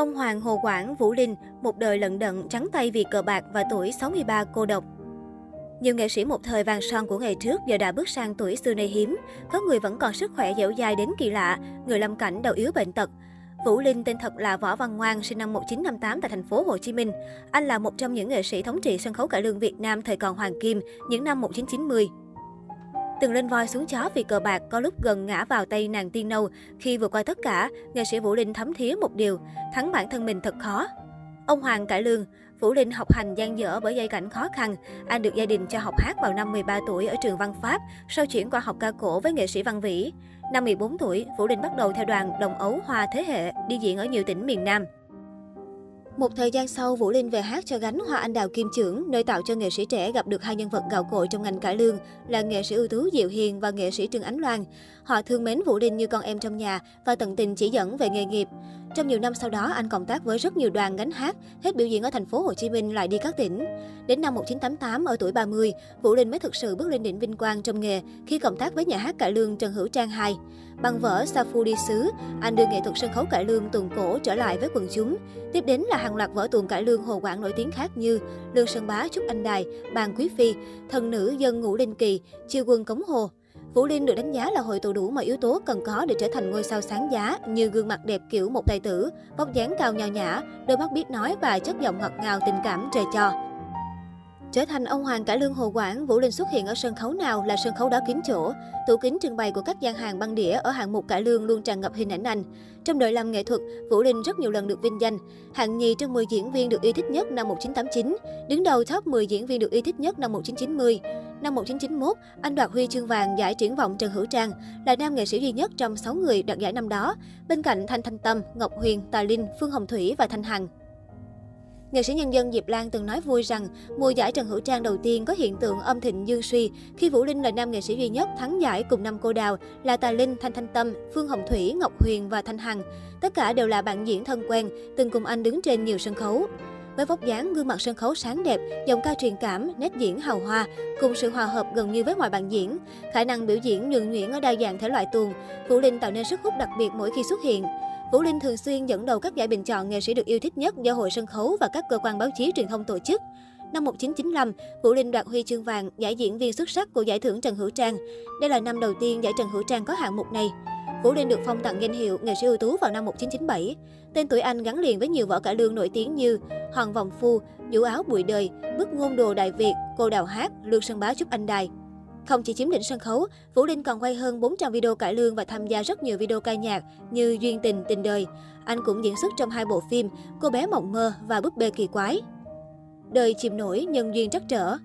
Ông Hoàng Hồ Quảng, Vũ Linh, một đời lận đận, trắng tay vì cờ bạc và tuổi 63 cô độc. Nhiều nghệ sĩ một thời vàng son của ngày trước giờ đã bước sang tuổi xưa nay hiếm. Có người vẫn còn sức khỏe dẻo dai đến kỳ lạ, người lâm cảnh đầu yếu bệnh tật. Vũ Linh tên thật là Võ Văn Ngoan, sinh năm 1958 tại thành phố Hồ Chí Minh. Anh là một trong những nghệ sĩ thống trị sân khấu cải lương Việt Nam thời còn hoàng kim, những năm 1990. Từng lên voi xuống chó vì cờ bạc, có lúc gần ngã vào tay nàng tiên nâu. Khi vượt qua tất cả, nghệ sĩ Vũ Linh thấm thía một điều, thắng bản thân mình thật khó. Ông Hoàng cải lương, Vũ Linh học hành gian dở bởi giai cảnh khó khăn. Anh được gia đình cho học hát vào năm 13 tuổi ở trường văn Pháp, sau chuyển qua học ca cổ với nghệ sĩ Văn Vĩ. Năm 14 tuổi, Vũ Linh bắt đầu theo đoàn Đồng Ấu Hoa Thế Hệ, đi diễn ở nhiều tỉnh miền Nam. Một thời gian sau, Vũ Linh về hát cho gánh Hoa Anh Đào Kim Trưởng, nơi tạo cho nghệ sĩ trẻ gặp được hai nhân vật gạo cội trong ngành cải lương là nghệ sĩ ưu tú Diệu Hiền và nghệ sĩ Trương Ánh Loan. Họ thương mến Vũ Linh như con em trong nhà và tận tình chỉ dẫn về nghề nghiệp. Trong nhiều năm sau đó, anh cộng tác với rất nhiều đoàn gánh hát, hết biểu diễn ở thành phố Hồ Chí Minh lại đi các tỉnh. Đến năm 1988, ở tuổi 30, Vũ Linh mới thực sự bước lên đỉnh vinh quang trong nghề khi cộng tác với nhà hát cải lương Trần Hữu Trang II. Bằng vở Sa Phu đi xứ, anh đưa nghệ thuật sân khấu cải lương tuồng cổ trở lại với quần chúng. Tiếp đến là hàng loạt vở tuồng cải lương hồ quảng nổi tiếng khác như Lương Sơn Bá Trúc Anh Đài, Bàn Quý Phi, Thần Nữ Dân Ngũ Linh Kỳ, Chiêu Quân Cống Hồ. Vũ Linh được đánh giá là hội tụ đủ mọi yếu tố cần có để trở thành ngôi sao sáng giá như gương mặt đẹp kiểu một tài tử, vóc dáng cao nhào nhã, đôi mắt biết nói và chất giọng ngọt ngào tình cảm trời cho. Trở thành ông hoàng cải lương Hồ Quảng, Vũ Linh xuất hiện ở sân khấu nào là sân khấu đó kín chỗ. Tủ kính trưng bày của các gian hàng băng đĩa ở hạng mục cải lương luôn tràn ngập hình ảnh anh. Trong đời làm nghệ thuật, Vũ Linh rất nhiều lần được vinh danh. Hạng nhì trong 10 diễn viên được yêu thích nhất năm 1989, đứng đầu top 10 diễn viên được yêu thích nhất năm 1990. Năm 1991, anh đoạt huy chương vàng giải triển vọng Trần Hữu Trang, là nam nghệ sĩ duy nhất trong 6 người đoạt giải năm đó, bên cạnh Thanh Thanh Tâm, Ngọc Huyền, Tài Linh, Phương Hồng Thủy và Thanh Hằng. Nghệ sĩ nhân dân Diệp Lan từng nói vui rằng mùa giải Trần Hữu Trang đầu tiên có hiện tượng âm thịnh dương suy khi Vũ Linh là nam nghệ sĩ duy nhất thắng giải cùng năm cô đào là Tài Linh, Thanh Thanh Tâm, Phương Hồng Thủy, Ngọc Huyền và Thanh Hằng. Tất cả đều là bạn diễn thân quen, từng cùng anh đứng trên nhiều sân khấu. Với vóc dáng, gương mặt sân khấu sáng đẹp, giọng ca truyền cảm, nét diễn hào hoa, cùng sự hòa hợp gần như với mọi bạn diễn, khả năng biểu diễn nhuần nhuyễn ở đa dạng thể loại tuồng, Vũ Linh tạo nên sức hút đặc biệt mỗi khi xuất hiện. Vũ Linh thường xuyên dẫn đầu các giải bình chọn nghệ sĩ được yêu thích nhất do Hội Sân khấu và các cơ quan báo chí truyền thông tổ chức. Năm 1995, Vũ Linh đoạt huy chương vàng giải diễn viên xuất sắc của giải thưởng Trần Hữu Trang. Đây là năm đầu tiên giải Trần Hữu Trang có hạng mục này. Vũ Linh được phong tặng danh hiệu nghệ sĩ ưu tú vào năm 1997. Tên tuổi anh gắn liền với nhiều vở cải lương nổi tiếng như Hoàng Vòng Phu, Vũ áo bụi đời, Bức ngôn đồ Đại Việt, Cô đào hát, Lương Sơn Bá chúc Anh Đài. Không chỉ chiếm đỉnh sân khấu, Vũ Linh còn quay hơn 400 video cải lương và tham gia rất nhiều video ca nhạc như Duyên tình, tình đời. Anh cũng diễn xuất trong hai bộ phim Cô bé mộng mơ và Búp bê kỳ quái. Đời chìm nổi, nhân duyên trắc trở.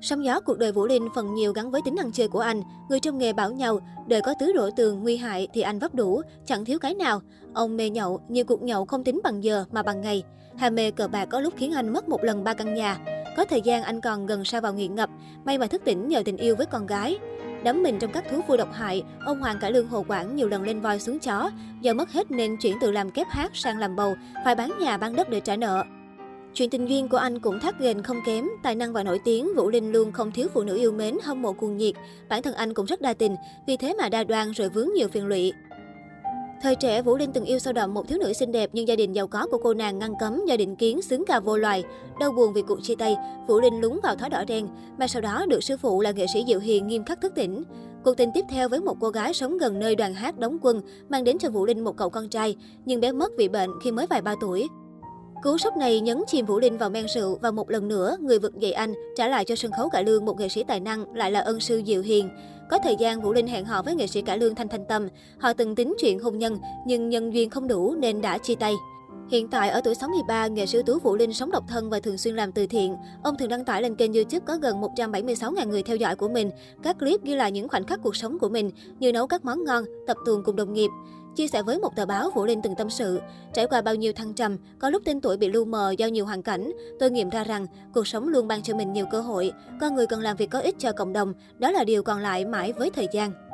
Sóng gió cuộc đời Vũ Linh phần nhiều gắn với tính ăn chơi của anh. Người trong nghề bảo nhau, đời có tứ độ tường nguy hại thì anh vấp đủ, chẳng thiếu cái nào. Ông mê nhậu, nhiều cuộc nhậu không tính bằng giờ mà bằng ngày. Hà mê cờ bạc có lúc khiến anh mất một lần ba căn nhà. Có thời gian anh còn gần sa vào nghiện ngập, may mà thức tỉnh nhờ tình yêu với con gái. Đắm mình trong các thú vui độc hại, ông Hoàng Cải Lương Hồ Quảng nhiều lần lên voi xuống chó. Do mất hết nên chuyển từ làm kép hát sang làm bầu, phải bán nhà bán đất để trả nợ. Chuyện tình duyên của anh cũng thắt ghềnh không kém, tài năng và nổi tiếng, Vũ Linh luôn không thiếu phụ nữ yêu mến, hâm mộ cuồng nhiệt. Bản thân anh cũng rất đa tình, vì thế mà đa đoan rồi vướng nhiều phiền lụy. Thời trẻ, Vũ Linh từng yêu sâu đậm một thiếu nữ xinh đẹp nhưng gia đình giàu có của cô nàng ngăn cấm do định kiến xứng cà vô loài. Đau buồn vì cuộc chia tay, Vũ Linh lúng vào thói đỏ đen, mà sau đó được sư phụ là nghệ sĩ Diệu Hiền nghiêm khắc thức tỉnh. Cuộc tình tiếp theo với một cô gái sống gần nơi đoàn hát đóng quân mang đến cho Vũ Linh một cậu con trai, nhưng bé mất vì bệnh khi mới vài ba tuổi. Cú sốc này nhấn chìm Vũ Linh vào men rượu và một lần nữa, người vực dậy anh trả lại cho sân khấu cải lương một nghệ sĩ tài năng lại là ân sư Diệu Hiền. Có thời gian Vũ Linh hẹn hò với nghệ sĩ cải lương Thanh Thanh Tâm. Họ từng tính chuyện hôn nhân nhưng nhân duyên không đủ nên đã chia tay. Hiện tại ở tuổi 63, nghệ sĩ tú Vũ Linh sống độc thân và thường xuyên làm từ thiện. Ông thường đăng tải lên kênh YouTube có gần 176.000 người theo dõi của mình. Các clip ghi lại những khoảnh khắc cuộc sống của mình như nấu các món ngon, tập tuồng cùng đồng nghiệp. Chia sẻ với một tờ báo, Vũ Linh từng tâm sự, trải qua bao nhiêu thăng trầm, có lúc tên tuổi bị lu mờ do nhiều hoàn cảnh, tôi nghiệm ra rằng cuộc sống luôn ban cho mình nhiều cơ hội. Con người cần làm việc có ích cho cộng đồng, đó là điều còn lại mãi với thời gian.